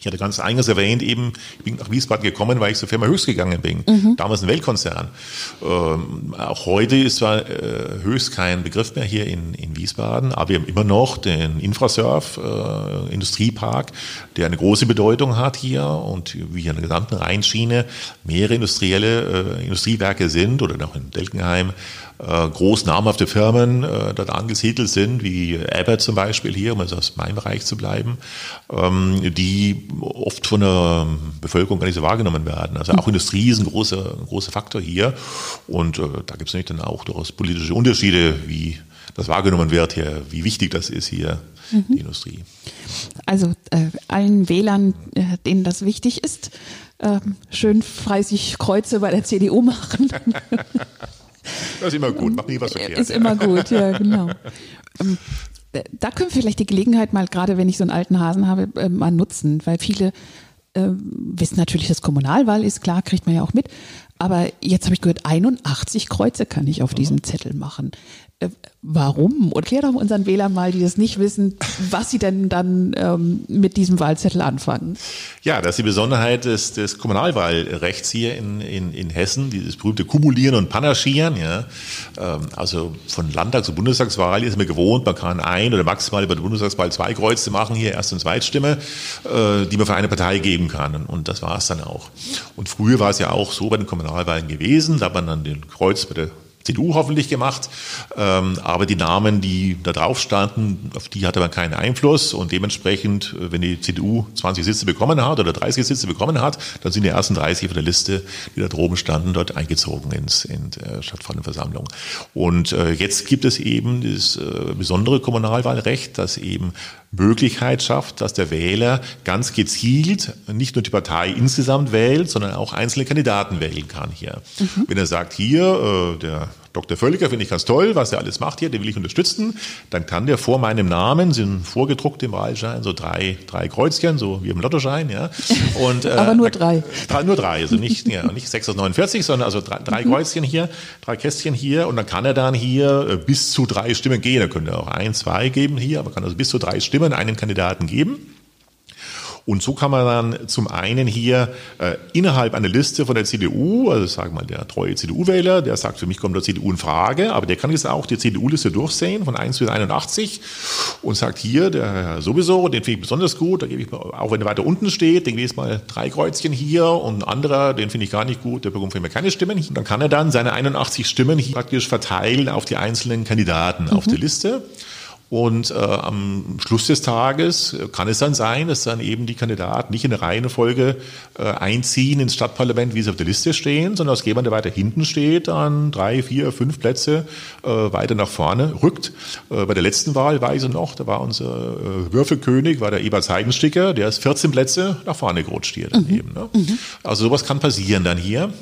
Ich hatte ganz eingangs erwähnt, eben, ich bin nach Wiesbaden gekommen, weil ich zur Firma Höchst gegangen bin. Mhm. Damals ein Weltkonzern. Ähm, auch heute ist zwar äh, Höchst kein Begriff mehr hier in, in Wiesbaden, aber wir haben immer noch den Infrasurf äh, Industriepark, der eine große Bedeutung hat hier und wie hier in der gesamten Rheinschiene mehrere industrielle äh, Industriewerke sind oder noch in Delkenheim äh, groß namhafte Firmen äh, dort angesiedelt sind, wie Abbott zum Beispiel hier, um also aus meinem Bereich zu bleiben, ähm, die oft von der Bevölkerung gar nicht so wahrgenommen werden. Also auch Industrie ist ein großer, ein großer Faktor hier. Und äh, da gibt es natürlich dann auch durchaus politische Unterschiede, wie das wahrgenommen wird hier, wie wichtig das ist hier, mhm. die Industrie. Also äh, allen Wählern, äh, denen das wichtig ist, äh, schön fleißig Kreuze bei der CDU machen. Das ist immer gut, macht nie was verkehrt. Ist immer gut, ja, genau. Ähm, da können wir vielleicht die Gelegenheit mal, gerade wenn ich so einen alten Hasen habe, äh, mal nutzen, weil viele äh, wissen natürlich, dass Kommunalwahl ist, klar, kriegt man ja auch mit. Aber jetzt habe ich gehört, 81 Kreuze kann ich auf diesem Zettel machen. Äh, warum? Und klär doch unseren Wählern mal, die das nicht wissen, was sie denn dann ähm, mit diesem Wahlzettel anfangen. Ja, das ist die Besonderheit des, des Kommunalwahlrechts hier in, in, in Hessen, dieses berühmte Kumulieren und Panaschieren. Ja. Ähm, also von Landtags- und Bundestagswahl ist man gewohnt, man kann ein oder maximal bei der Bundestagswahl zwei Kreuze machen, hier Erst- und Zweitstimme, äh, die man für eine Partei geben kann. Und das war es dann auch. Und früher war es ja auch so bei den Kommunalwahlen gewesen, da hat man dann den Kreuz bei der CDU hoffentlich gemacht. Ähm, aber die Namen, die da drauf standen, auf die hatte man keinen Einfluss. Und dementsprechend, äh, wenn die CDU 20 Sitze bekommen hat oder 30 Sitze bekommen hat, dann sind die ersten 30 von der Liste, die da droben standen, dort eingezogen ins, in der Stadtversammlung. Und äh, jetzt gibt es eben das äh, besondere Kommunalwahlrecht, das eben Möglichkeit schafft, dass der Wähler ganz gezielt nicht nur die Partei insgesamt wählt, sondern auch einzelne Kandidaten wählen kann hier. Mhm. Wenn er sagt, hier, äh, der Dr. Völliger finde ich ganz toll, was er alles macht hier, den will ich unterstützen. Dann kann der vor meinem Namen, sind vorgedruckt im Wahlschein, so drei, drei Kreuzchen, so wie im Lottoschein, ja. Und, äh, Aber nur drei. drei. Nur drei, also nicht, ja, nicht 6 aus 49, sondern also drei, drei mhm. Kreuzchen hier, drei Kästchen hier und dann kann er dann hier äh, bis zu drei Stimmen gehen. Er könnte auch ein, zwei geben hier, aber kann also bis zu drei Stimmen einen Kandidaten geben. Und so kann man dann zum einen hier äh, innerhalb einer Liste von der CDU, also sagen wir mal der treue CDU-Wähler, der sagt, für mich kommt der CDU in Frage, aber der kann jetzt auch die CDU-Liste durchsehen von 1 bis 81 und sagt hier, der sowieso, den finde ich besonders gut, da gebe ich mal, auch wenn er weiter unten steht, den gebe ich mal drei Kreuzchen hier und ein anderer, den finde ich gar nicht gut, der bekommt für mich keine Stimmen. Und dann kann er dann seine 81 Stimmen hier praktisch verteilen auf die einzelnen Kandidaten mhm. auf der Liste. Und äh, am Schluss des Tages kann es dann sein, dass dann eben die Kandidaten nicht in der Reihenfolge äh, einziehen ins Stadtparlament, wie sie auf der Liste stehen, sondern dass jemand, der weiter hinten steht, dann drei, vier, fünf Plätze äh, weiter nach vorne rückt. Äh, bei der letzten Wahl weiß ich noch, da war unser äh, Würfelkönig, war der Ebert Seidensticker, der ist 14 Plätze nach vorne gerutscht hier dann mhm. eben. Ne? Mhm. Also sowas kann passieren dann hier.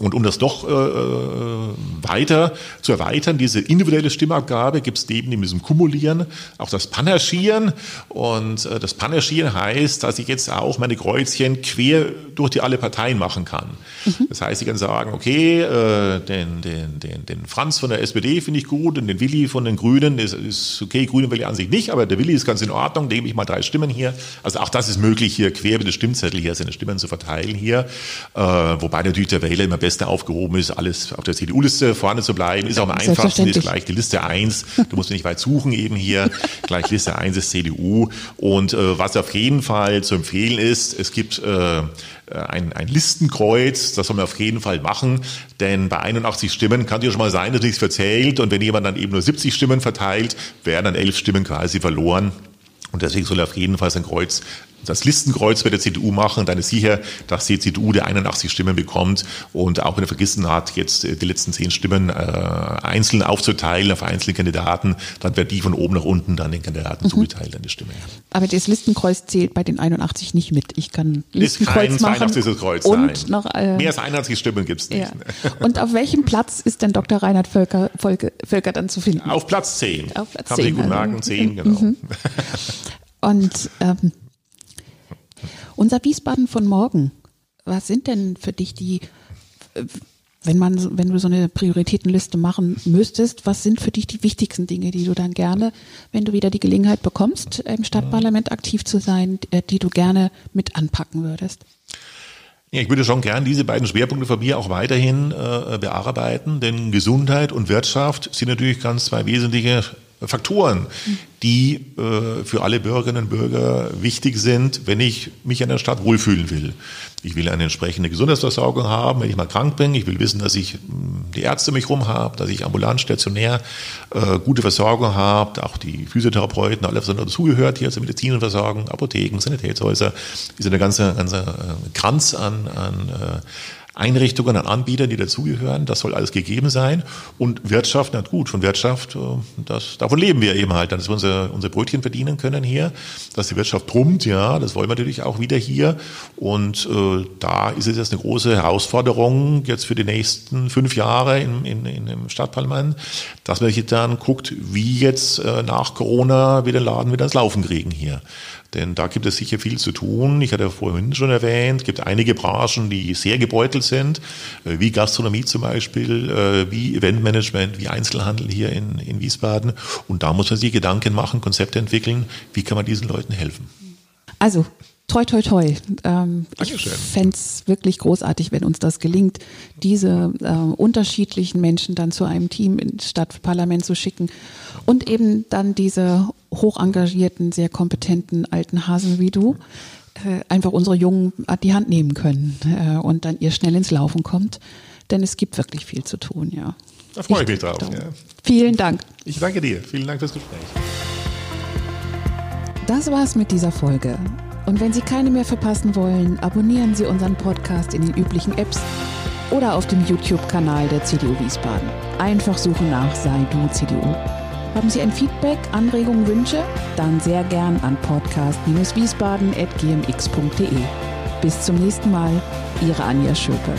Und um das doch äh, äh, weiter zu erweitern, diese individuelle Stimmabgabe gibt es neben diesem Kumulieren auch das Panaschieren. Und äh, das Panaschieren heißt, dass ich jetzt auch meine Kreuzchen quer durch die alle Parteien machen kann. Mhm. Das heißt, ich kann sagen, okay, äh, den, den, den, den Franz von der SPD finde ich gut und den Willi von den Grünen ist, ist okay, Grüne will ich an sich nicht, aber der Willi ist ganz in Ordnung, dem ich mal drei Stimmen hier. Also auch das ist möglich, hier quer über den Stimmzettel hier seine Stimmen zu verteilen hier. Äh, wobei natürlich der Wähler immer besser Beste aufgehoben ist, alles auf der CDU-Liste vorne zu bleiben. Ist auch am einfachsten, ist gleich die Liste 1. Du musst nicht weit suchen eben hier. gleich Liste 1 ist CDU. Und äh, was auf jeden Fall zu empfehlen ist, es gibt äh, ein, ein Listenkreuz, das soll man auf jeden Fall machen, denn bei 81 Stimmen kann es ja schon mal sein, dass nichts verzählt und wenn jemand dann eben nur 70 Stimmen verteilt, werden dann elf Stimmen quasi verloren. Und deswegen soll er auf jeden Fall sein Kreuz das Listenkreuz bei der CDU machen, dann ist sicher, dass die CDU die 81 Stimmen bekommt und auch wenn er vergessen hat, jetzt äh, die letzten zehn Stimmen äh, einzeln aufzuteilen auf einzelne Kandidaten, dann wird die von oben nach unten dann den Kandidaten mhm. zugeteilt, eine Stimme. Aber das Listenkreuz zählt bei den 81 nicht mit. Ich kann Listenkreuz ist kein machen. Kreuz, und nein. noch, äh, Mehr als 81 Stimmen gibt es nicht. Ja. Und auf welchem Platz ist denn Dr. Reinhard Völker, Völker, Völker dann zu finden? Auf Platz 10. Auf Platz Kann 10. Kann gut merken, 10, genau. Mhm. Und ähm, unser Wiesbaden von morgen, was sind denn für dich die, wenn man, wenn du so eine Prioritätenliste machen müsstest, was sind für dich die wichtigsten Dinge, die du dann gerne, wenn du wieder die Gelegenheit bekommst, im Stadtparlament aktiv zu sein, äh, die du gerne mit anpacken würdest? Ja, ich würde schon gern diese beiden Schwerpunkte von mir auch weiterhin äh, bearbeiten, denn Gesundheit und Wirtschaft sind natürlich ganz zwei wesentliche Faktoren, die äh, für alle Bürgerinnen und Bürger wichtig sind, wenn ich mich in der Stadt wohlfühlen will. Ich will eine entsprechende Gesundheitsversorgung haben, wenn ich mal krank bin. Ich will wissen, dass ich hm, die Ärzte mich rum habe, dass ich ambulant, stationär äh, gute Versorgung habe, auch die Physiotherapeuten, alles, was dazugehört hier zur Medizinversorgung, Apotheken, Sanitätshäuser, ist eine ganze, ganze äh, Kranz an, an äh, Einrichtungen, an Anbietern, die dazugehören. Das soll alles gegeben sein. Und Wirtschaft, na gut, von Wirtschaft, äh, das, davon leben wir eben halt, dass wir unser, unser Brötchen verdienen können hier, dass die Wirtschaft brummt, ja, das wollen wir natürlich auch wieder hier. Und äh, da ist es jetzt eine große Herausforderung jetzt für die nächsten fünf Jahre in, in, in im Stadtparlament, dass man sich dann guckt, wie jetzt äh, nach Corona wir den Laden wieder ins Laufen kriegen hier. Denn da gibt es sicher viel zu tun. Ich hatte vorhin schon erwähnt, es gibt einige Branchen, die sehr gebeutelt sind, äh, wie Gastronomie zum Beispiel, äh, wie Eventmanagement, wie Einzelhandel hier in, in Wiesbaden. Und da muss man sich Gedanken machen, Konzepte entwickeln, wie kann man diesen Leuten helfen. Also toi, toi, toi. Ähm, ich fände es wirklich großartig, wenn uns das gelingt, diese äh, unterschiedlichen Menschen dann zu einem Team ins Stadtparlament zu schicken und eben dann diese hoch engagierten, sehr kompetenten alten Hasen wie du einfach unsere Jungen an die Hand nehmen können äh, und dann ihr schnell ins Laufen kommt. Denn es gibt wirklich viel zu tun, ja. Da freue ich, ich mich drauf. Ja. Vielen Dank. Ich danke dir. Vielen Dank fürs Gespräch. Das war's mit dieser Folge. Und wenn Sie keine mehr verpassen wollen, abonnieren Sie unseren Podcast in den üblichen Apps oder auf dem YouTube-Kanal der CDU Wiesbaden. Einfach suchen nach Sei du CDU. Haben Sie ein Feedback, Anregungen, Wünsche? Dann sehr gern an podcast-wiesbaden.gmx.de. Bis zum nächsten Mal, Ihre Anja Schöpe.